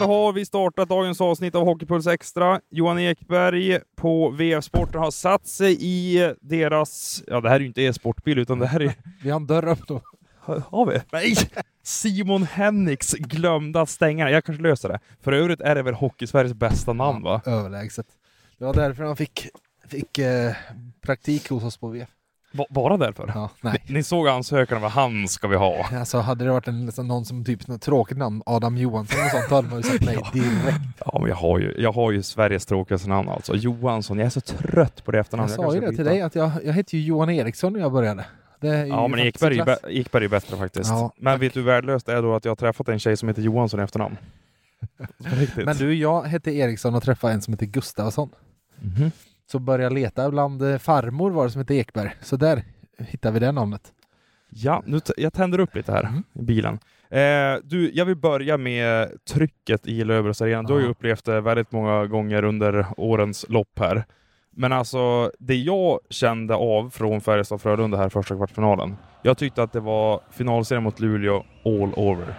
Där har vi startat dagens avsnitt av Hockeypuls Extra. Johan Ekberg på VF Sporten har satt sig i deras, ja det här är ju inte e-sportbil utan det här är... Vi har en dörr upp då. Har vi? Nej! Simon Henriks glömda att stänga Jag kanske löser det. För övrigt är det väl Hockeysveriges bästa namn va? Överlägset. Det var därför han fick, fick eh, praktik hos oss på VF. Va- bara därför? Ja, nej. Ni såg ansökan, vad han ska vi ha? Alltså hade det varit en, liksom, någon som typ något tråkigt namn, Adam Johansson och sånt, då hade man ju sagt nej direkt. Ja, men jag har ju, jag har ju Sveriges tråkigaste namn alltså. Johansson, jag är så trött på det Jag efternamnet. sa ju det till dig att jag, jag hette ju Johan Eriksson när jag började. Ja, men Ekberg är, Ekberg är bättre faktiskt. Ja, men tack. vet du värdelöst är då att jag har träffat en tjej som heter Johansson i efternamn? Men du, jag hette Eriksson och träffade en som heter Gustavsson. Mhm. Så började jag leta bland eh, farmor var det som hette Ekberg. Så där hittade vi det namnet. Ja, nu jag tänder upp lite här Mm. i bilen. Eh, du, jag vill börja med trycket i Löfbergs Arena. Du har ju upplevt det väldigt många gånger under årens lopp här. Men alltså, det jag kände av från Färjestad-Frölunda här första kvartsfinalen. Jag tyckte att det var finalserien mot Luleå all over.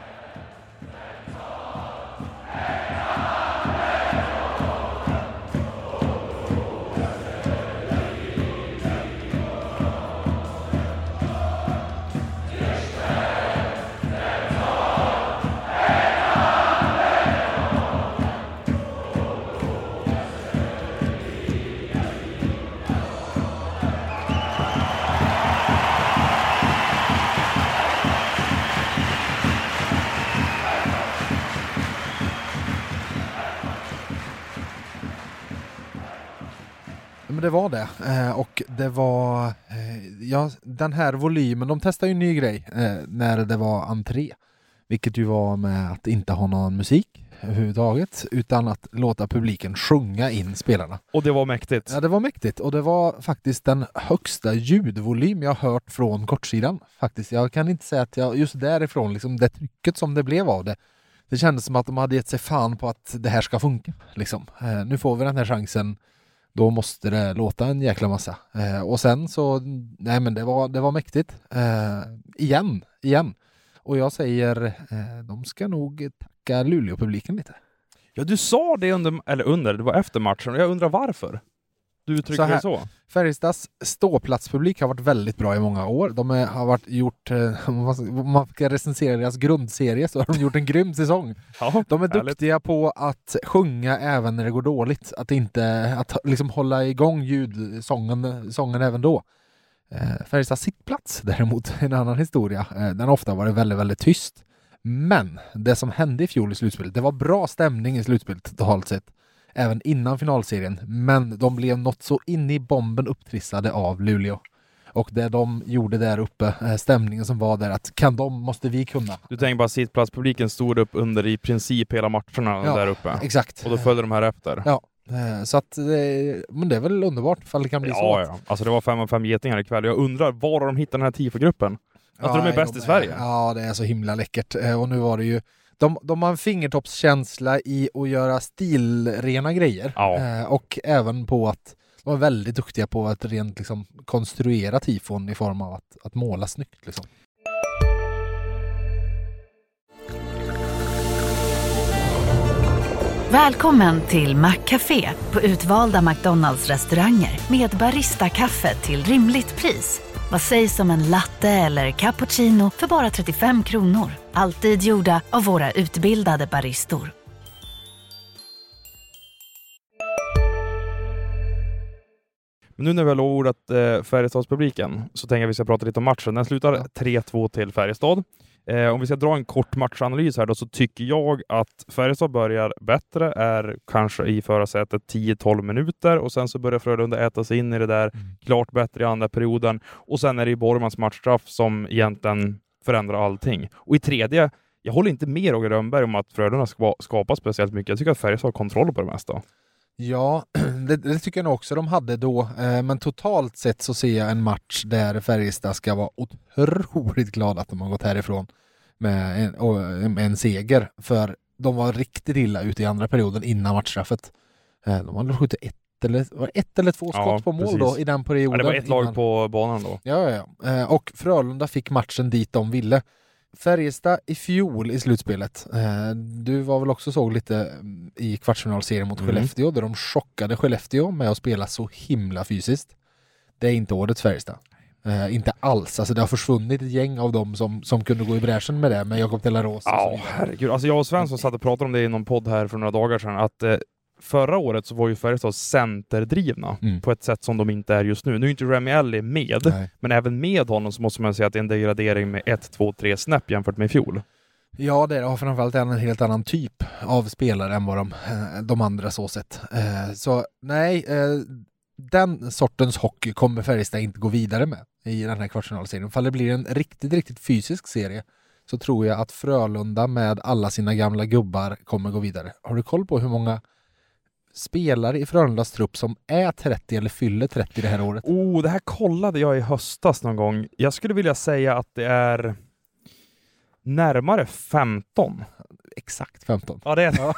Men det var det. Eh, och det var, eh, ja, den här volymen, de testade ju en ny grej eh, när det var entré. Vilket ju var med att inte ha någon musik överhuvudtaget, utan att låta publiken sjunga in spelarna. Och det var mäktigt. Ja, det var mäktigt och det var faktiskt den högsta ljudvolym jag hört från kortsidan. Faktiskt. Jag kan inte säga att jag, just därifrån, liksom det trycket som det blev av det, det kändes som att de hade gett sig fan på att det här ska funka. Liksom. Eh, nu får vi den här chansen, då måste det låta en jäkla massa. Eh, och sen så, nej men det var, det var mäktigt. Eh, igen, igen. Och jag säger, eh, de ska nog tacka Luleå-publiken lite. Ja, du sa det under, eller under, det var efter matchen och jag undrar varför? Du uttrycker Så det så? Färjestads ståplatspublik har varit väldigt bra i många år. De är, har varit gjort, eh, om man ska- om man ska recensera deras grundserie så har de gjort en grym säsong. Ja, De är härligt. duktiga på att sjunga även när det går dåligt. Att inte, att liksom hålla igång ljudsången sången även då. Eh, Färjestads sittplats däremot, en annan historia. Eh, den har ofta varit väldigt, väldigt tyst. Men det som hände i fjol i slutspelet, det var bra stämning i slutspelet totalt sett. Även innan finalserien. Men de blev något så in i bomben upptrissade av Luleå. Och det de gjorde där uppe, eh, stämningen som var där, att kan de, måste vi kunna. Du tänker bara sittplatspubliken stod upp under i princip hela matcherna Ja, där uppe. Exakt. Och då följde de här efter. Ja, eh, så att det, men det är väl underbart ifall det kan bli så. Ja, ja. Alltså det var fem av fem getingar ikväll. Jag undrar var har de hittat den här tifogruppen? Att de är bäst i Sverige? Ja, det är så himla läckert. Eh, Och nu var det ju de, de har en fingertoppskänsla i att göra stilrena grejer. Ja. Eh, och även på att de är väldigt duktiga på att rent liksom konstruera tifon i form av att, att måla snyggt. Liksom. Välkommen till Maccafé på utvalda McDonalds restauranger med Baristakaffe till rimligt pris. Vad sägs om en latte eller cappuccino för bara 35 kronor? Alltid gjorda av våra utbildade baristor. Men nu när vi har lovordat eh, Färjestadspubliken så tänker jag att vi ska prata lite om matchen. Den slutar Ja. 3-2 till Färjestad. Eh, om vi ska dra en kort matchanalys här då så tycker jag att Färjestad börjar bättre, är kanske i förarsätet 10-12 minuter och sen så börjar Frölunda äta sig in i det där klart bättre i andra perioden och sen är det ju Borgmans matchstraff som egentligen förändra allting. Och i tredje, jag håller inte med Roger Rönnberg om att Frölunda ska skapa speciellt mycket. Jag tycker att Färjestad har kontroll på det mesta. Ja, det, det tycker jag nog också de hade då. Eh, men totalt sett så ser jag en match där Färjestad ska vara otroligt glada att de har gått härifrån med en, och, eh, med en seger. För de var riktigt illa ute i andra perioden innan matchstraffet. Eh, de hade skjutit ett eller, var ett eller två skott Ja, på mål precis. då i den Ja, perioden. det var ett lag innan. på banan då. Ja, ja, ja. Eh, Och Frölunda fick matchen dit de ville. Färjestad i fjol i slutspelet. Eh, du var väl också såg lite mm, i kvartsfinalserien mot Mm. Skellefteå där de chockade Skellefteå med att spela så himla fysiskt. Det är inte årets Färjestad. Eh, inte alls. Alltså det har försvunnit ett gäng av dem som, som kunde gå i bräschen med det med Jakob de la Rosa Ja, vidare. herregud. Alltså jag och Svensson satt och pratade om det i någon podd här för några dagar sedan, att eh, förra året så var ju Färjestad centerdrivna Mm. på ett sätt som de inte är just nu. Nu är inte Remy Ellie med, Nej. men även med honom så måste man säga att det är en degradering med 1, 2, 3 snäpp jämfört med i fjol. Ja, det är det. Framförallt en helt annan typ av spelare än vad de, eh, de andra så sett. Eh, Så nej, eh, den sortens hockey kommer Färjestad inte gå vidare med i den här kvartsfinalserien. Fall det blir en riktigt, riktigt fysisk serie så tror jag att Frölunda med alla sina gamla gubbar kommer gå vidare. Har du koll på hur många spelare i Frölundas trupp som är 30 eller fyller 30 det här året? Oh, det här kollade jag i höstas någon gång. Jag skulle vilja säga att det är närmare 15. Exakt 15. Ja, det är det.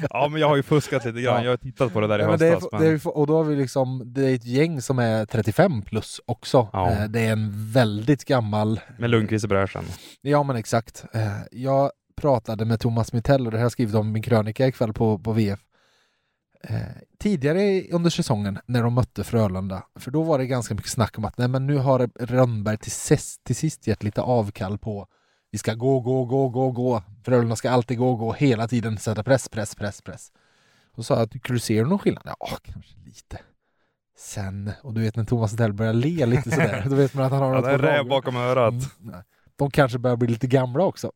ja, men jag har ju fuskat lite grann. Ja. Jag har tittat på det där i Ja, men det höstas. är, men- det är, och då har vi liksom, det är ett gäng som är 35 plus också. Ja. Eh, Det är en väldigt gammal, Med Lundqvist i bräschen. ja men exakt. Eh, Jag pratade med Thomas Mittell och det här har jag skrivit om min krönika ikväll på, på VF. Eh, tidigare under säsongen när de mötte Frölunda, för då var det ganska mycket snack om att nej men nu har Rönnberg till sist, till sist gett lite avkall på vi ska gå, gå, gå, gå, gå. Frölunda ska alltid gå, gå, hela tiden sätta press, press, press, press. Och sa tycker du ser någon skillnad? Ja, kanske lite. Sen, och du vet när Thomas Mittell börjar le lite sådär, då vet man att han har Ja, något på lager. bakom örat. Mm, nej. De kanske börjar bli lite gamla också.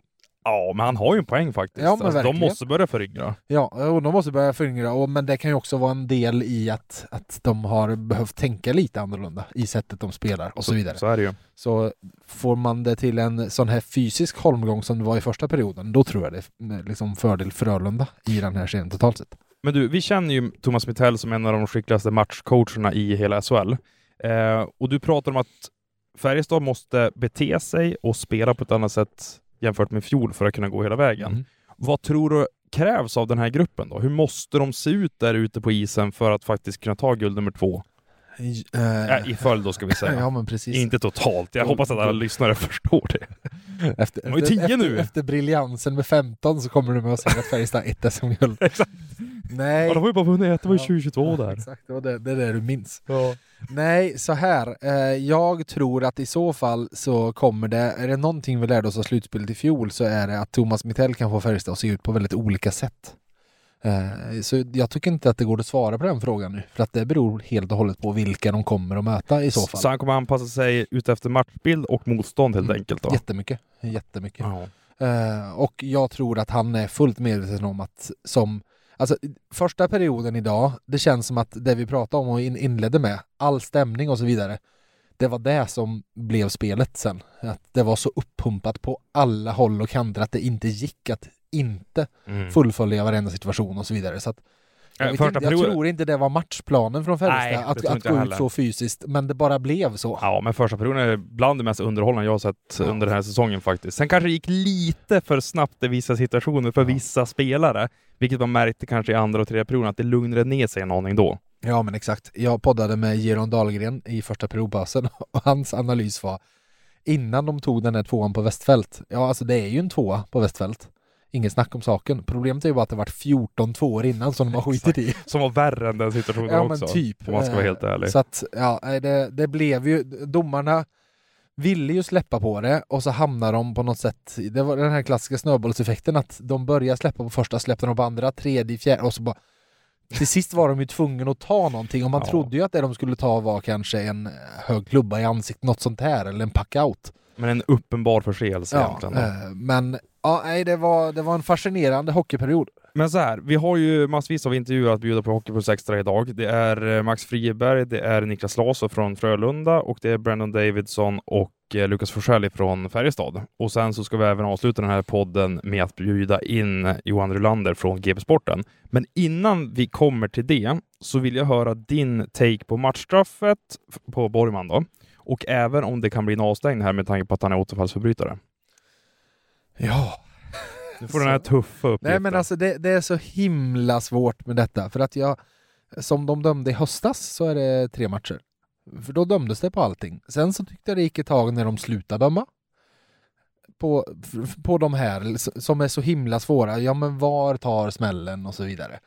Ja, men han har ju en poäng faktiskt. Ja, alltså, de måste börja föryngra. Ja, och de måste börja föryngra, och, men det kan ju också vara en del i att, att de har behövt tänka lite annorlunda i sättet de spelar och så vidare. Så är det ju. Så får man det till en sån här fysisk holmgång som det var i första perioden, då tror jag det är liksom fördel Frölunda i den här serien totalt sett. Men du, vi känner ju Thomas Mittell som en av de skickligaste matchcoacherna i hela SHL. Eh, och du pratar om att Färjestad måste bete sig och spela på ett annat sätt jämfört med fjol för att kunna gå hela vägen. Mm. Vad tror du krävs av den här gruppen då? Hur måste de se ut där ute på isen för att faktiskt kunna ta guld nummer två? Äh, I följd då ska vi säga. Ja, men precis. Inte totalt. Jag hoppas att alla lyssnare förstår det. Efter, De har ju 10 efter, nu. Efter briljansen med 15 så kommer du med att säga att Färjestad har ett SM-guld. Exakt. Nej. Ja, de har ju bara vunnit ett, det var ju Ja. 2022 där. Exakt, det, var det, det är det du minns. Ja. Nej, så här. Eh, jag tror att i så fall så kommer det, är det någonting vi lärde oss av slutspelet i fjol så är det att Thomas Mittell kan få Färjestad att se ut på väldigt olika sätt. Eh, så jag tycker inte att det går att svara på den frågan nu, för att det beror helt och hållet på vilka de kommer att möta i så fall. Så han kommer anpassa sig ut efter matchbild och motstånd helt Mm. enkelt då? Jättemycket, jättemycket. Ja. Eh, och jag tror att han är fullt medveten om att som Alltså första perioden idag, det känns som att det vi pratade om och in, inledde med, all stämning och så vidare, det var det som blev spelet sen. Att det var så uppumpat på alla håll och kanter att det inte gick att inte Mm. fullfölja varenda situation och så vidare. Så att, jag, första inte, jag perioden- tror inte det var matchplanen från Färjestad att, att gå jag ut heller. så fysiskt, men det bara blev så. Ja, men första perioden är bland det mest underhållande jag har sett Ja. under den här säsongen faktiskt. Sen kanske det gick lite för snabbt i vissa situationer för Ja. vissa spelare, vilket man märkte kanske i andra och tredje perioden, att det lugnade ner sig en aning då. Ja men exakt. Jag poddade med Geron Dahlgren i första periodpausen och hans analys var innan de tog den här tvåan på Västfält. Ja alltså det är ju en tvåa på Västfält. Inget snack om saken. Problemet är ju bara att det varit 14 tvåor innan som de har skitit i. Som var värre än den situationen Ja också. men typ. Om man ska vara helt Eh, ärlig. Så att ja, det, det blev ju, domarna ville ju släppa på det och så hamnar de på något sätt, det var den här klassiska snöbollseffekten att de börjar släppa på första, släppte de på andra, tredje, fjärde och så bara till sist var de ju tvungna att ta någonting och man Ja. trodde ju att det de skulle ta var kanske en eh, hög klubba i ansiktet, något sånt här, eller en packout. Men en uppenbar förseelse Ja, egentligen. eh, men ja, nej, det var, det var en fascinerande hockeyperiod. Men så här, vi har ju massvis av intervjuer att bjuda på Hockeypuls Extra idag. Det är eh, Max Friberg, det är Niklas Laso från Frölunda och det är Brandon Davidson och Lukas Forsell från Färjestad. Och sen så ska vi även avsluta den här podden med att bjuda in Johan Rylander från GB Sporten. Men innan vi kommer till det så vill jag höra din take på matchstraffet på Borgman då. Och även om det kan bli en avstängning här med tanke på att han är återfallsförbrytare. Ja, Du får den här tuffa uppgiften. Nej men alltså det, det är så himla svårt med detta för att jag som de dömde i höstas så är det tre matcher. För då dömdes det på allting. Sen så tyckte jag det gick ett tag när de slutade döma. på, på de här som är så himla svåra. Ja, men var tar smällen och så vidare.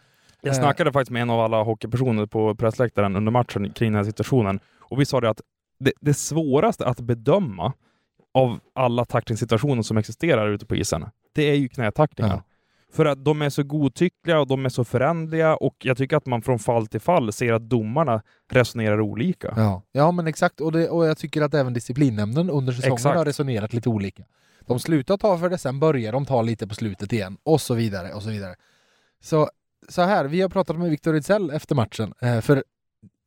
Jag Eh. snackade faktiskt med en av alla hockeypersoner på pressläktaren under matchen kring den här situationen och vi sa det att det, det svåraste att bedöma av alla tacklingssituationer som existerar ute på isen, det är ju knätacklingar. Ja. För att de är så godtyckliga och de är så förändliga och jag tycker att man från fall till fall ser att domarna resonerar olika. Ja, ja men exakt. Och, det, och jag tycker att även disciplinnämnden under säsongen Exakt. har resonerat lite olika. De slutar ta för det, sen börjar de ta lite på slutet igen och så vidare och så vidare. Så, så här, vi har pratat med Viktor Ejdsell efter matchen, eh, för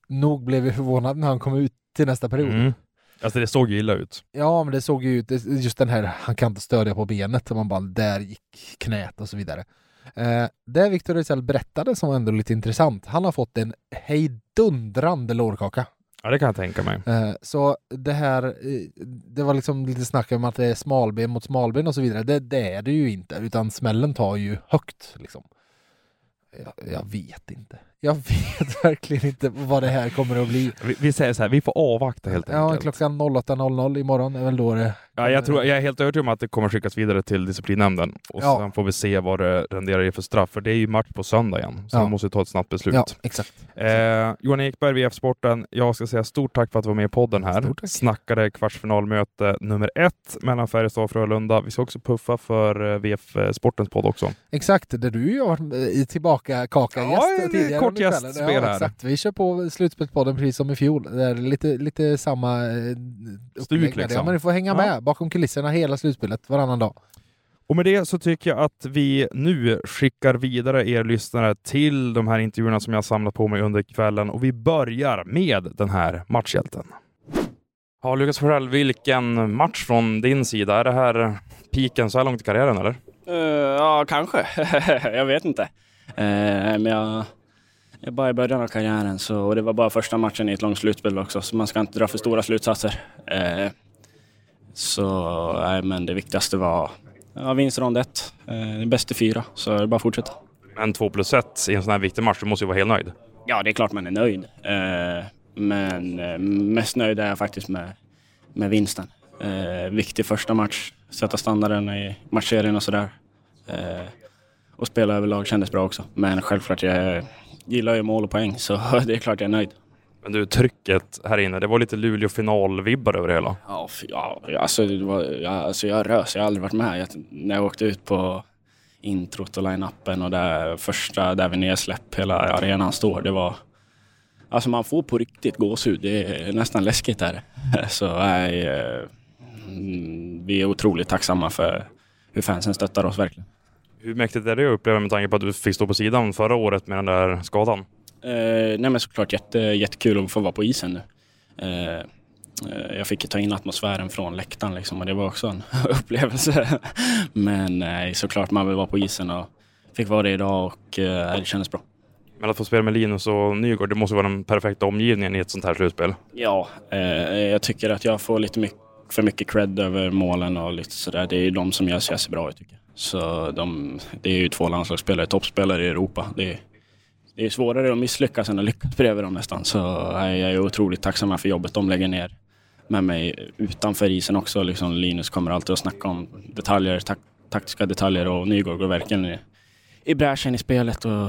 nog blev vi förvånade när han kom ut till nästa period. Mm. Alltså det såg ju illa ut. Ja, men det såg ju ut, just den här, han kan inte stödja på benet, och man bara, där gick knät och så vidare. Eh, det Viktor Ejdsell berättade som var ändå lite intressant, han har fått en hejdundrande lårkaka. Ja, det kan jag tänka mig. Eh, Så det här, eh, det var liksom lite snack om att det är smalben mot smalben och så vidare. Det, det är det ju inte, utan smällen tar ju högt liksom. Jag, jag vet inte. Jag vet verkligen inte vad det här kommer att bli. Vi, vi säger så här, vi får avvakta helt Ja, enkelt. klockan 08.00 imorgon är väl då det... Ja, jag, tror, jag är helt övertygad om att det kommer skickas vidare till disciplinnämnden och Ja. sen får vi se vad det renderar i för straff. För det är ju match på söndag igen, så Ja. man måste ta ett snabbt beslut. Ja, exakt. Eh, Johan Ekberg, VF Sporten. Jag ska säga stort tack för att du var med i podden här. Snackade kvartsfinalmöte nummer ett mellan Färjestad och Frölunda. Vi ska också puffa för eh, VF Sportens podd också. Exakt, där du har varit i tillbaka kaka Ja, gäst tidigare kort gästspel här. ja, exakt. Vi kör på slutspelspodden precis som i fjol. Det är lite, lite samma eh, där. liksom. Ja, men ni får hänga med bakom kulisserna hela slutspelet varannan dag. Och med det så tycker jag att vi nu skickar vidare er lyssnare till de här intervjuerna som jag har samlat på mig under kvällen och vi börjar med den här matchhjälten. Ja, Lukas Forell, vilken match från din sida. Är det här piken så här långt i karriären eller? Eh, ja, kanske. jag vet inte. Eh, men jag, jag är bara i början av karriären så, och det var bara första matchen i ett långt slutspel också, så man ska inte dra för stora slutsatser. Eh, så nej, men det viktigaste var ja, vinst rond ett. Eh, bäst i fyra, så det är bara att fortsätta. Men 2 plus 1 i en sån här viktig match, du måste ju vara helt nöjd. Ja, det är klart man är nöjd. Eh, men eh, mest nöjd är jag faktiskt med, med vinsten. Eh, viktig första match, sätta standarden i matchserien och sådär. Eh, och spela överlag kändes bra också. Men självklart, jag gillar ju mål och poäng så det är klart jag är nöjd. Men du, trycket här inne, det var lite Luleå-final-vibbar över det hela. Ja, ja alltså, det var, ja, alltså jag rös, jag har aldrig varit med. Jag, när jag åkte ut på introt och line-upen och där första där vi nedsläpp hela arenan står, det var... Alltså man får på riktigt gåshud, det är nästan läskigt där. Så nej, eh, vi är otroligt tacksamma för hur fansen stöttar oss verkligen. Hur mäktigt är det att uppleva med tanke på att du fick stå på sidan förra året med den där skadan? Eh, nej men såklart jätte, jättekul att få vara på isen nu. Eh, eh, jag fick ta in atmosfären från läktaren liksom och det var också en upplevelse. men nej, såklart man vill vara på isen och fick vara det idag och det kändes bra. Men att få spela med Linus och Nygård, det måste vara den perfekta omgivningen i ett sånt här slutspel. Ja, jag tycker att jag får lite mycket, för mycket cred över målen och lite sådär. Det är ju de som gör så bra ut tycker jag. Så de, det är ju två landslagsspelare, toppspelare i Europa. Det är, det är svårare att misslyckas än att lyckas bredvid dem nästan. Så jag är otroligt tacksam för jobbet de lägger ner med mig utanför isen också. Liksom Linus kommer alltid att snacka om detaljer, tak, taktiska detaljer och Nygård går verkligen i, i bräschen i spelet och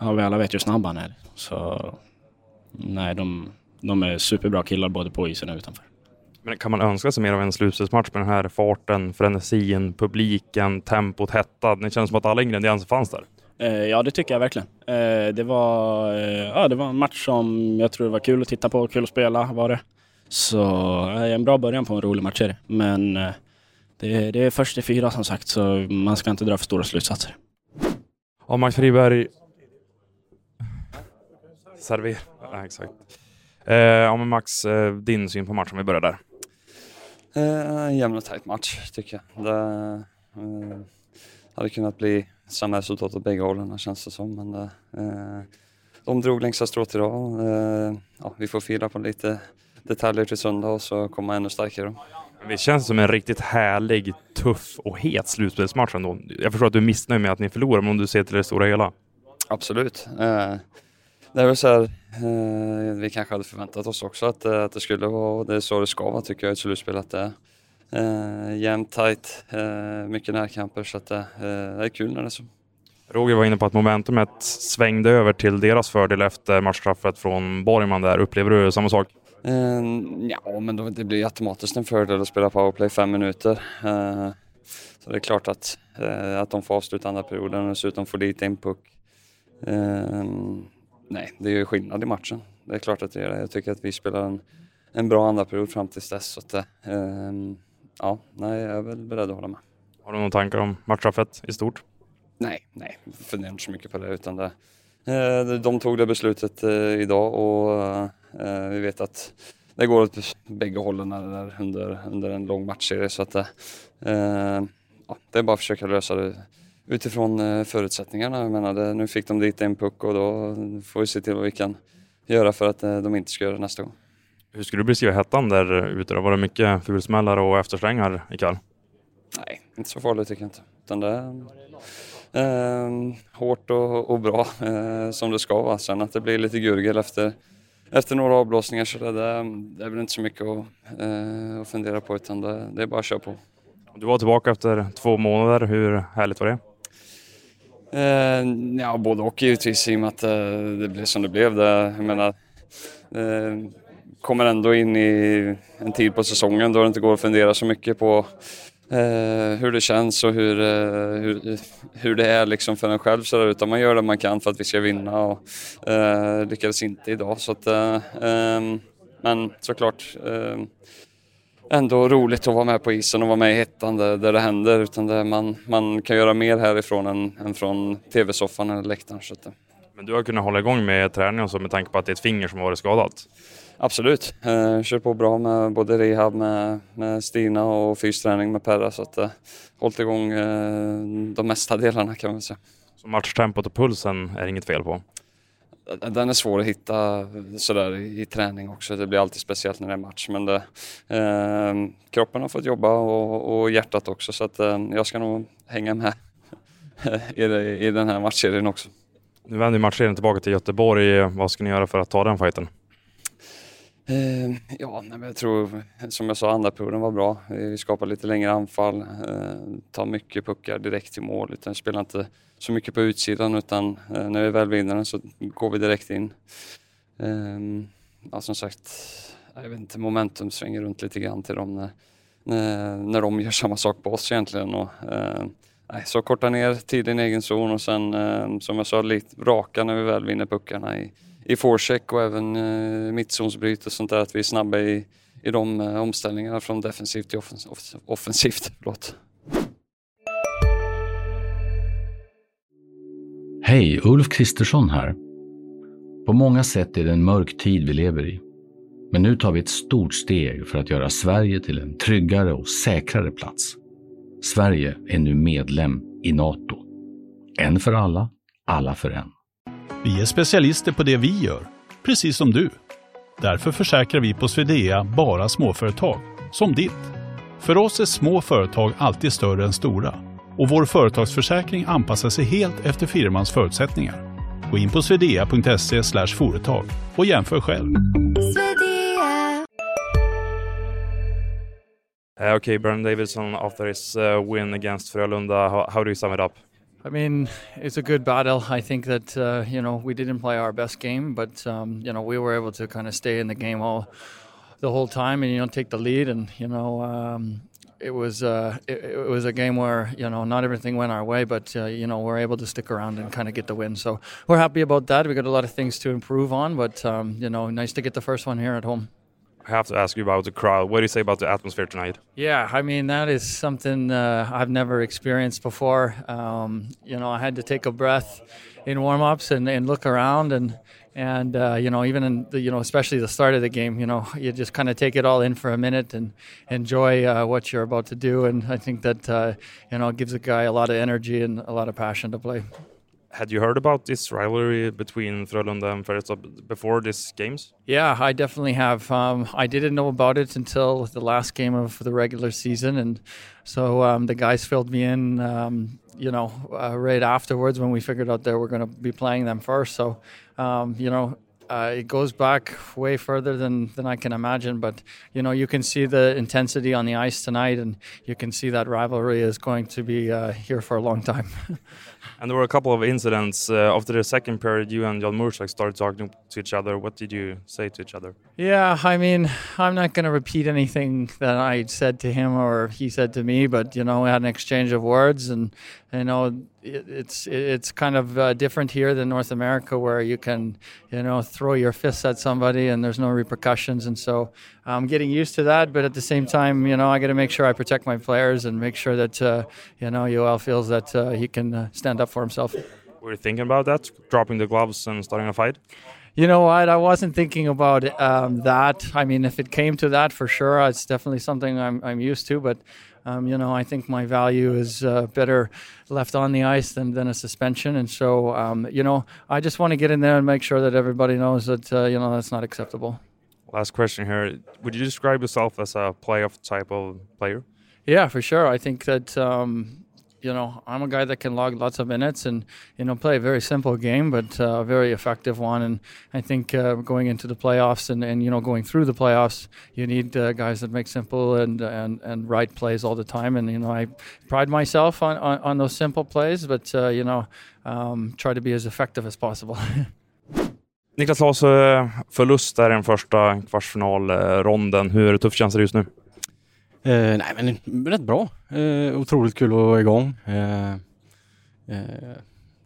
ja, vi alla vet ju hur snabb han är. Så nej, de, de är superbra killar både på isen och utanför. Men kan man önska sig mer av en slutspelsmatch med den här farten, frenesin, publiken, tempot, hettan? Det känns som att alla ingredienser fanns där. Eh, ja, det tycker jag verkligen. Eh, det, var, eh, ja, det var en match som jag tror var kul att titta på, kul att spela var det. Så en bra början på en rolig matchserie. Men eh, det, det är först i fyra som sagt, så man ska inte dra för stora slutsatser. Ja, Max Friberg... Server... Ja, exakt. Ja, men Max, din syn på matchen, vi börjar där. En jämn och tajt match tycker jag. Det hade kunnat bli samma resultat åt bägge hållen känns det som. Men eh, de drog längsta strået idag. Eh, ja, vi får fira på lite detaljer till söndag och så komma ännu starkare. Det känns som en riktigt härlig, tuff och het slutspelsmatch ändå. Jag förstår att du är missnöjd med att ni förlorar, men om du ser till det stora hela. Absolut. Eh, det är väl så här, eh, vi kanske hade förväntat oss också att, eh, att det skulle vara, och det är så det ska vara tycker jag ett slutspel. Att det, eh, jämnt, tajt, eh, mycket närkamper så att det, eh, det är kul när det är så. Roger var inne på att momentumet svängde över till deras fördel efter matchstraffet från Borgman där. Upplever du samma sak? Eh, ja, men då, det blir automatiskt en fördel att spela powerplay fem minuter. Eh, så det är klart att, eh, att de får avsluta andra perioden och dessutom får dit en puck. Nej, det är ju skillnad i matchen. Det är klart att det är det. Jag tycker att vi spelar en, en bra andra period fram tills dess. Så att, ja, nej, jag är väl beredd att hålla med. Har du några tankar om matchstraffet i stort? Nej, nej, funderar inte så mycket på det utan det, eh, de tog det beslutet eh, idag och eh, vi vet att det går åt bägge hållen under, under en lång matchserie så att ja, det är bara att försöka lösa det utifrån förutsättningarna. Jag menar, nu fick de dit en puck och då får vi se till vad vi kan göra för att de inte ska göra det nästa gång. Hur skulle du beskriva hettan där ute? Var det mycket fulsmällar och efterslängar ikväll? Nej, inte så farligt tycker jag inte. Utan det, Eh, hårt och, och bra eh, som det ska vara. Sen att det blir lite gurgel efter, efter några avblåsningar så det, det, det är väl inte så mycket att, eh, att fundera på utan det, det är bara att köra på. Du var tillbaka efter två månader. Hur härligt var det? Eh, ja, både och givetvis i och med att eh, det blev som det blev. Det, jag menar, eh, kommer ändå in i en tid på säsongen då det inte går att fundera så mycket på eh, hur det känns och hur, eh, hur, hur det är liksom för en själv. Så där, utan man gör det man kan för att vi ska vinna och eh, lyckades inte idag. Så att, eh, ehm, men såklart eh, ändå roligt att vara med på isen och vara med i hettan där, där det händer. Utan det, man, man kan göra mer härifrån än, än från tv-soffan eller läktaren. Så att. Eh. Men du har kunnat hålla igång med träningen så med tanke på att det är ett finger som har varit skadat? Absolut. Eh, kör på bra med både rehab med, med Stina och fysträning med Perra så att eh, hållit igång eh, de mesta delarna kan man säga. Så matchtempot och pulsen är inget fel på? Den är svår att hitta sådär i träning också. Det blir alltid speciellt när det är match. Men det, eh, kroppen har fått jobba och, och hjärtat också så att eh, jag ska nog hänga med i, i den här matchserien också. Nu vänder matchserien tillbaka till Göteborg. Vad ska ni göra för att ta den fighten? Eh, ja, men jag tror som jag sa, andra perioden var bra. Eh, vi skapar lite längre anfall, eh, tar mycket puckar direkt till mål. Utan spelar inte så mycket på utsidan utan eh, när vi väl vinner den så går vi direkt in. Eh, ja, som sagt, jag vet inte, momentum svänger runt lite grann till dem när, när, när de gör samma sak på oss egentligen. Och, eh, nej, så korta ner tiden i egen zon och sen eh, som jag sa, lite raka när vi väl vinner puckarna i i forecheck och även eh, mittzonsbryt och sånt där, att vi är snabba i, i de eh, omställningarna från defensivt till offens offensivt. Förlåt. Hej, Ulf Kristersson här. På många sätt är det en mörk tid vi lever i. Men nu tar vi ett stort steg för att göra Sverige till en tryggare och säkrare plats. Sverige är nu medlem i Nato. En för alla, alla för en. Vi är specialister på det vi gör, precis som du. Därför försäkrar vi på Swedea bara småföretag, som ditt. För oss är små företag alltid större än stora och vår företagsförsäkring anpassar sig helt efter firmans förutsättningar. Gå in på swedea.se företag och jämför själv. Uh, okay, Björn Davidson after his uh, win against Frölunda, how, how do you sum it up? I mean, it's a good battle. I think that uh, you know we didn't play our best game, but um, you know we were able to kind of stay in the game all the whole time, and you know take the lead, and you know um, it was uh, it, it, was a game where you know not everything went our way, but uh, you know we're able to stick around and kind of get the win. So we're happy about that. We got a lot of things to improve on, but um, you know nice to get the first one here at home. I have to ask you about the crowd. What do you say about the atmosphere tonight? Yeah, I mean that is something uh, I've never experienced before. Um, you know, I had to take a breath in warm-ups and, and look around and and uh, you know even in the you know especially the start of the game you know you just kind of take it all in for a minute and enjoy uh, what you're about to do and I think that uh, you know gives a guy a lot of energy and a lot of passion to play had you heard about this rivalry between Frölunda and Färjestad before these games? Yeah, I definitely have. Um, I didn't know about it until the last game of the regular season, and so um, the guys filled me in. Um, you know, uh, right afterwards when we figured out that we're going to be playing them first. So, um, you know, uh, it goes back way further than, than I can imagine. But you know, you can see the intensity on the ice tonight, and you can see that rivalry is going to be uh, here for a long time. and there were a couple of incidents uh, after the second period. You and Jan Mursak started talking to each other. What did you say to each other? Yeah, I mean, I'm not going to repeat anything that I said to him or he said to me, but you know, we had an exchange of words, and you know, it, it's it's kind of uh, different here than North America, where you can, you know, throw your fists at somebody and there's no repercussions, and so I'm getting used to that. But at the same time, you know, I got to make sure I protect my players and make sure that uh, you know Joel feels that uh, he can uh, stand up for himself. Were you thinking about that, dropping the gloves and starting a fight? You know what? I wasn't thinking about um, that. I mean, if it came to that, for sure, it's definitely something I'm, I'm used to. But um, you know, I think my value is uh, better left on the ice than, than a suspension. And so, um, you know, I just want to get in there and make sure that everybody knows that, uh, you know, that's not acceptable. Last question here. Would you describe yourself as a playoff type of player? Yeah, for sure. I think that um, you know, I'm a guy that can log lots of minutes and, you know, play a very simple game, but uh, a very effective one. And I think uh, going into the playoffs and, and, you know, going through the playoffs, you need uh, guys that make simple and, and, and right plays all the time. And, you know, I pride myself on, on, on those simple plays, but, uh, you know, um, try to be as effective as possible. Niklas Laas, eh, förlust där i den första kvartsfinalronden. Hur tufft känns det just nu? Eh, nej men rätt bra. Eh, otroligt kul att vara igång. Eh, eh,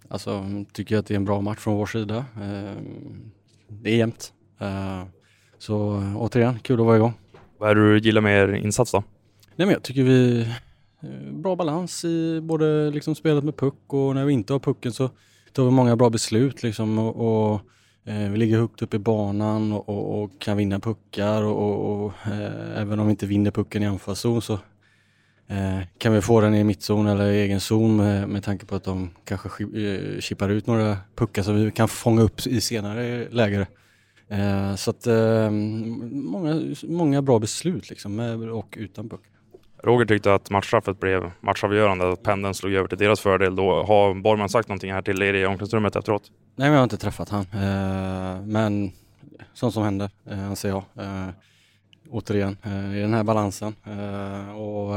alltså tycker att det är en bra match från vår sida. Eh, det är jämnt. Eh, så återigen, kul att vara igång. Vad är det du gillar med er insats då? Nej men jag tycker vi eh, bra balans i både liksom spelet med puck och när vi inte har pucken så tar vi många bra beslut liksom och, och Eh, vi ligger högt upp i banan och, och, och kan vinna puckar och, och eh, även om vi inte vinner pucken i anfallszon så eh, kan vi få den i mittzon eller i egen zon med, med tanke på att de kanske eh, chippar ut några puckar som vi kan fånga upp i senare läger. Eh, så att eh, många, många bra beslut liksom med och utan puck. Roger tyckte att matchstraffet blev matchavgörande, att pendeln slog över till deras fördel. Då har Borgman sagt någonting här till er i omklädningsrummet efteråt? Nej, men jag har inte träffat han. Eh, men sånt som händer, eh, anser jag. Eh, återigen, i den här balansen. och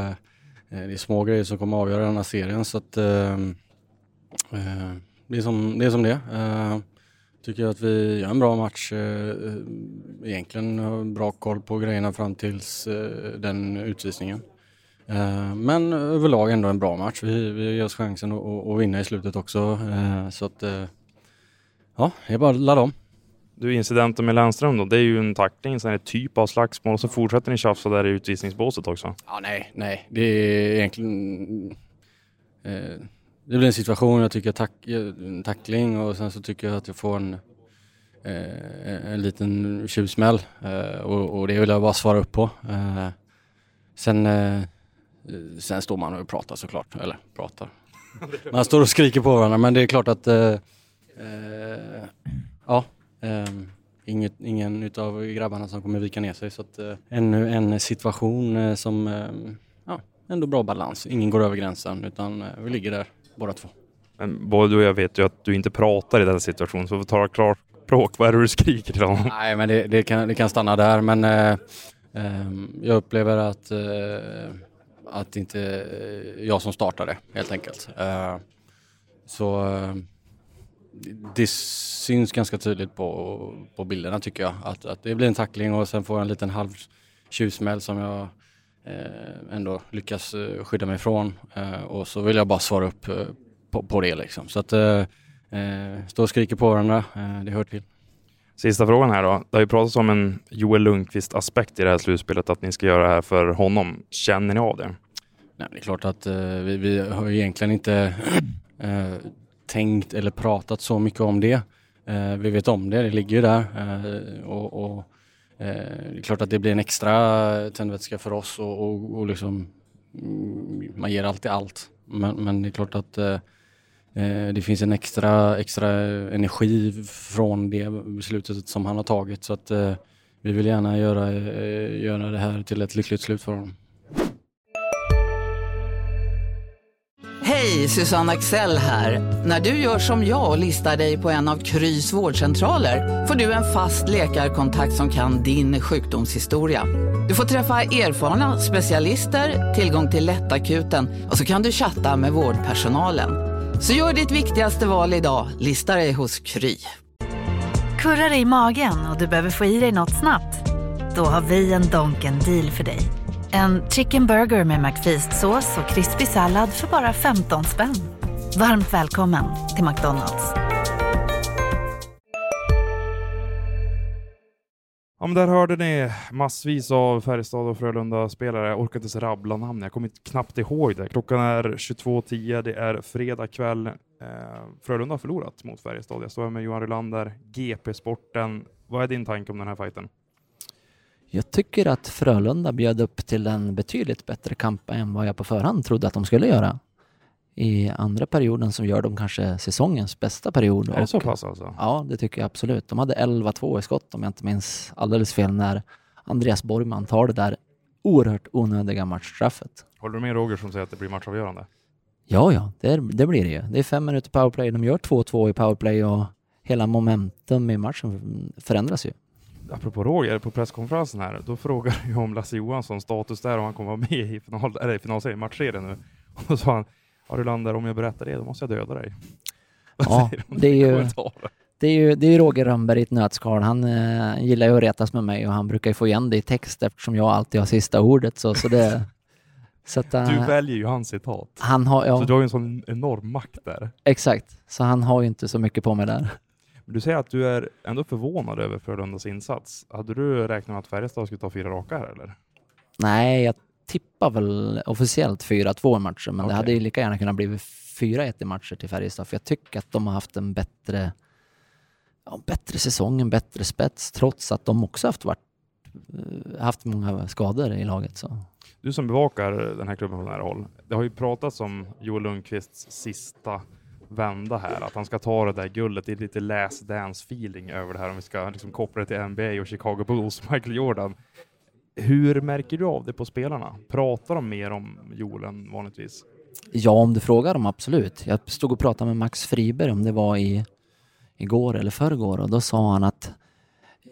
det är små grejer som kommer att avgöra den här serien så att det, är som, det är som det Tycker jag att vi gör en bra match. Egentligen har bra koll på grejerna fram tills den utvisningen. Eh, men överlag ändå en bra match. Vi, vi ger oss chansen att, att vinna i slutet också. Eh, så att eh, ja, det är bara att ladda om. Du, incidenten med Lennström då, det är ju en tackling, sen är det typ av slagsmål och så fortsätter ni tjafsa där i utvisningsbåset också. Ja, nej, nej, det är egentligen... Eh, det blir en situation, jag tycker tack, en tackling och sen så tycker jag att jag får en, eh, en liten tjuvsmäll eh, och, och, det vill jag bara svara upp på. sen sen står man och pratar såklart, eller pratar. Man står och skriker på varandra men det är klart att eh, eh, ja, eh, inget, ingen utav grabbarna som kommer vika ner sig så att eh, ännu en situation eh, som, ja, ändå bra balans. Ingen går över gränsen utan vi ligger där båda två. Men både du och jag vet ju att du inte pratar i den situationen så vi får ta klart språk. Vad är det du skriker till honom? Nej men det, det, kan, det kan stanna där men jag upplever att att det inte är jag som startade helt enkelt. Eh, så eh, det syns ganska tydligt på, på bilderna tycker jag. Att, att det blir en tackling och sen får jag en liten halv tjuvsmäll som jag ändå lyckas skydda mig från och så vill jag bara svara upp på, på det liksom. Så att stå och skrika på varandra, det hör till. Sista frågan här då. Det har ju pratats om en Joel Lundqvist-aspekt i det här slutspelet, att ni ska göra det här för honom. Känner ni av det? Nej, det är klart att uh, vi, vi har egentligen inte uh, tänkt eller pratat så mycket om det. Uh, vi vet om det, det ligger ju där. och, och det är klart att det blir en extra tändvätska för oss och, och, och liksom, mm, man ger alltid allt. Men, men det är klart att Eh, det finns en extra, extra energi från det beslutet som han har tagit så att eh, vi vill gärna göra, eh, göra det här till ett lyckligt slut för honom. Hej, Susanne Axel här. När du gör som jag och listar dig på en av Krys vårdcentraler får du en fast läkarkontakt som kan din sjukdomshistoria. Du får träffa erfarna specialister, tillgång till lättakuten och så kan du chatta med vårdpersonalen. Så gör ditt viktigaste val idag, lista dig hos Kry. Kurrar i magen och du behöver få i dig något snabbt? Då har vi en Donken deal för dig. En chicken burger med McFeast-sås och krispig sallad för bara 15 spänn. Varmt välkommen till McDonalds. Ja, men där hörde ni massvis av Färjestad och Frölunda-spelare. Jag orkar inte ens rabbla namn, jag kommer knappt ihåg det. Klockan är 22.10, det är fredag kväll. Eh, Frölunda har förlorat mot Färjestad. Jag står här med Johan Rylander, GP-sporten. Vad är din tanke om den här fighten? Jag tycker att Frölunda bjöd upp till en betydligt bättre kamp än vad jag på förhand trodde att de skulle göra. I andra perioden så gör de kanske säsongens bästa period. Är det så pass alltså? Ja, det tycker jag absolut. De hade 11-2 i skott om jag inte minns alldeles fel när Andreas Borgman tar det där oerhört onödiga matchstraffet. Håller du med Roger som säger att det blir matchavgörande? Ja, ja, det, det blir det ju. Det är fem minuter powerplay. De gör 2-2 i powerplay och hela momentum i matchen förändras ju apropå Roger, på presskonferensen här, då frågade jag om Lasse Johansson status där, om han kommer vara med i final, eller finalserien, matchserien nu. Och då sa han, ja Rylander, om jag berättar det, då måste jag döda dig. Ja, det är ju... Det är ju det är Roger Rönnberg i ett nötskal. Han eh, gillar ju att retas med mig och han brukar ju få igen det i text eftersom jag alltid har sista ordet. Så, så det, så att, uh, du väljer ju hans citat. Han har, ja. Så du har ju en sån enorm makt där. Exakt, så han har ju inte så mycket på mig där. Du säger att du är ändå förvånad över Frölundas insats. Hade du räknat med att Färjestad skulle ta fyra raka här eller? Nej, jag tippar väl officiellt 4-2 matcher, men okay. det hade ju lika gärna kunnat bli 4-1 i matcher till Färjestad, för jag tycker att de har haft en bättre, ja, bättre säsong, en bättre spets, trots att de också haft, varit, eh, haft många skador i laget. Så. Du som bevakar den här klubben på nära håll, det har ju pratats om Joel Lundqvists sista vända här, att han ska ta det där guldet. Det är lite last dance feeling över det här om vi ska liksom koppla det till NBA och Chicago Bulls, Michael Jordan. Hur märker du av det på spelarna? Pratar de mer om Joel än vanligtvis? Ja, om du frågar dem, absolut. Jag stod och pratade med Max Friberg om det var i igår eller förrgår och då sa han att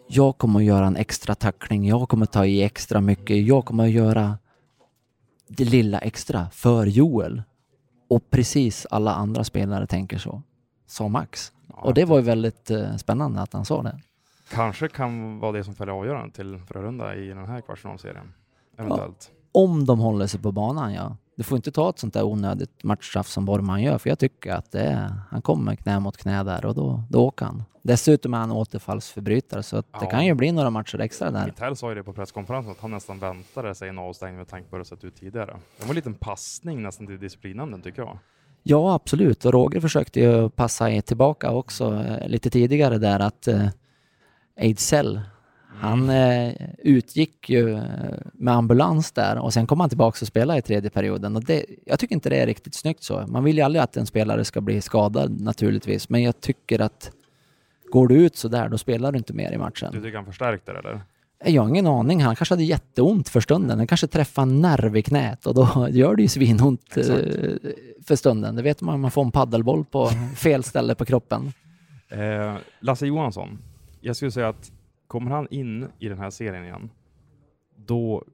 jag kommer att göra en extra tackling, jag kommer att ta i extra mycket, jag kommer att göra det lilla extra för Joel. Och precis alla andra spelare tänker så, sa Max. Ja, och det var ju väldigt eh, spännande att han sa det. Kanske kan vara det som fäller avgörande till Frölunda i den här kvartsfinalserien. Eventuellt. Ja, om de håller sig på banan, ja. Du får inte ta ett sånt där onödigt matchstraff som Borgman gör, för jag tycker att det är, han kommer knä mot knä där och då, då åker han. Dessutom är han återfallsförbrytare, så ja. det kan ju bli några matcher extra där. Mittell sa ju det på presskonferensen, att han nästan väntade sig en avstängning med tanke på hur det sett ut tidigare. Det var en liten passning nästan till disciplinnämnden, tycker jag. Ja, absolut. Och Roger försökte ju passa tillbaka också eh, lite tidigare där att eh, Ejdsell han eh, utgick ju eh, med ambulans där och sen kom han tillbaka och spelade i tredje perioden. Och det, jag tycker inte det är riktigt snyggt så. Man vill ju aldrig att en spelare ska bli skadad naturligtvis, men jag tycker att går du ut så där, då spelar du inte mer i matchen. Du tycker han förstärkte det eller? Jag har ingen aning. Han kanske hade jätteont för stunden. Han kanske träffade en nerv i knät och då gör det ju svinont Exakt. Eh, för stunden. Det vet man om man får en paddelboll på fel ställe på kroppen. Eh, Lasse Johansson, jag skulle säga att Kommer han in i den här serien igen, då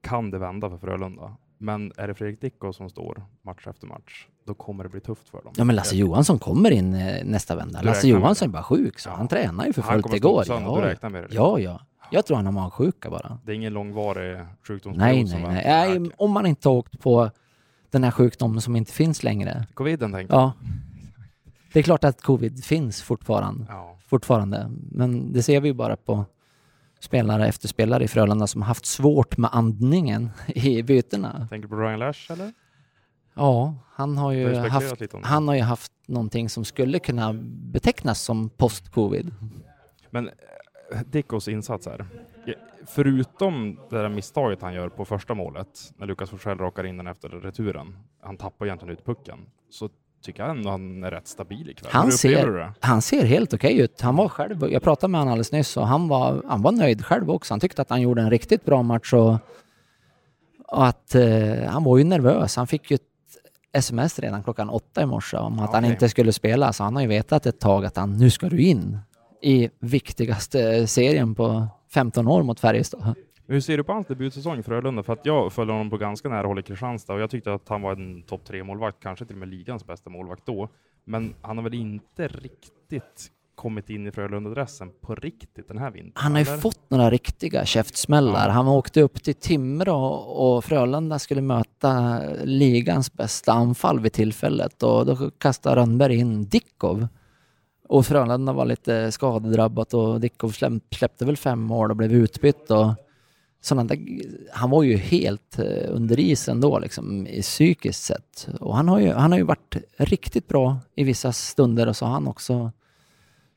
kan det vända för Frölunda. Men är det Fredrik Dicko som står match efter match, då kommer det bli tufft för dem. Ja, men Lasse Johansson kommer in eh, nästa vända. Lasse Johansson är bara sjuk, så ja. han tränar ju för fullt igår. Han kommer ja. räknar med det? Ja, ja. Jag tror han har magsjuka bara. Det är ingen långvarig sjukdomsperiod? Nej, nej, nej. nej. Om man inte har åkt på den här sjukdomen som inte finns längre. Coviden tänker Ja. Det är klart att covid finns fortfarande. Ja fortfarande. Men det ser vi ju bara på spelare efter spelare i Frölunda som haft svårt med andningen i bytena. Tänker du på Ryan Lash eller? Ja, han har ju haft, han har ju haft någonting som skulle kunna betecknas som post-covid. Men eh, Dickos insats här, förutom det där misstaget han gör på första målet, när Lukas Forsell rakar in den efter returen, han tappar egentligen ut pucken, så tycker jag ändå han är rätt stabil ikväll. Han, ser, han ser helt okej okay ut. Han var själv, jag pratade med honom alldeles nyss och han var, han var nöjd själv också. Han tyckte att han gjorde en riktigt bra match och, och att eh, han var ju nervös. Han fick ju ett, sms redan klockan åtta i morse om att han Okej. inte skulle spela, så han har ju vetat ett tag att han, nu ska du in i viktigaste serien på 15 år mot Färjestad. Hur ser du på hans debutsäsong i Frölunda? För att jag följde honom på ganska nära håll i Kristianstad och jag tyckte att han var en topp tre målvakt, kanske till och med ligans bästa målvakt då. Men han har väl inte riktigt kommit in i Frölunda-dressen på riktigt den här vintern? Han har ju eller? fått några riktiga käftsmällar. Ja. Han åkte upp till Timrå och Frölunda skulle möta ligans bästa anfall vid tillfället och då kastade Rönnberg in Dickov. Och Frölunda var lite skadedrabbat och Dickov släpp, släppte väl fem mål och blev utbytt. Och sådana där, han var ju helt eh, under isen då, liksom, i psykiskt sett. Och han har, ju, han har ju varit riktigt bra i vissa stunder och så har han också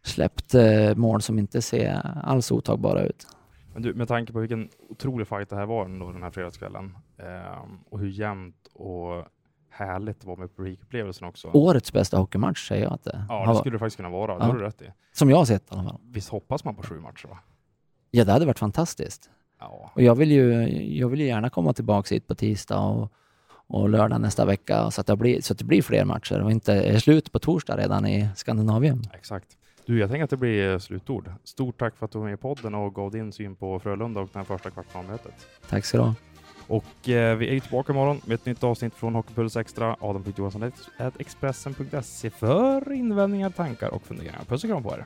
släppt eh, mål som inte ser alls otagbara ut. Men du, med tanke på vilken otrolig fight det här var ändå den här fredagskvällen ehm, och hur jämnt och härligt det var med publikupplevelsen också. Årets bästa hockeymatch säger jag att det Ja, det skulle det faktiskt kunna vara. Det Ja. har du rätt i. Som jag har sett i alla fall. Visst hoppas man på sju matcher va? Ja, det hade varit fantastiskt. Ja. Och jag vill ju, jag vill ju gärna komma tillbaka hit på tisdag och, och lördag nästa vecka så att, det blir, så att det blir fler matcher och inte är slut på torsdag redan i Skandinavien. Exakt. Du, jag tänker att det blir slutord. Stort tack för att du var med i podden och gav din syn på Frölunda och det här första kvartsfinalmötet. Tack så du ha. Och eh, vi är tillbaka imorgon med ett nytt avsnitt från Hockeypuls Extra. At Expressen.se för invändningar, tankar och funderingar. Puss och kram på er!